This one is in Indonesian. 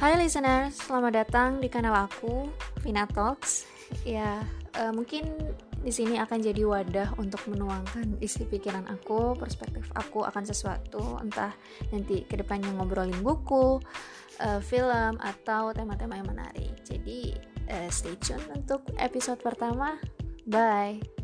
Hai listener, selamat datang di kanal aku, Vina Talks. Ya, uh, mungkin di sini akan jadi wadah untuk menuangkan isi pikiran aku, perspektif aku akan sesuatu, entah nanti ke depannya ngobrolin buku, uh, film, atau tema-tema yang menarik. Jadi, uh, stay tune untuk episode pertama. Bye.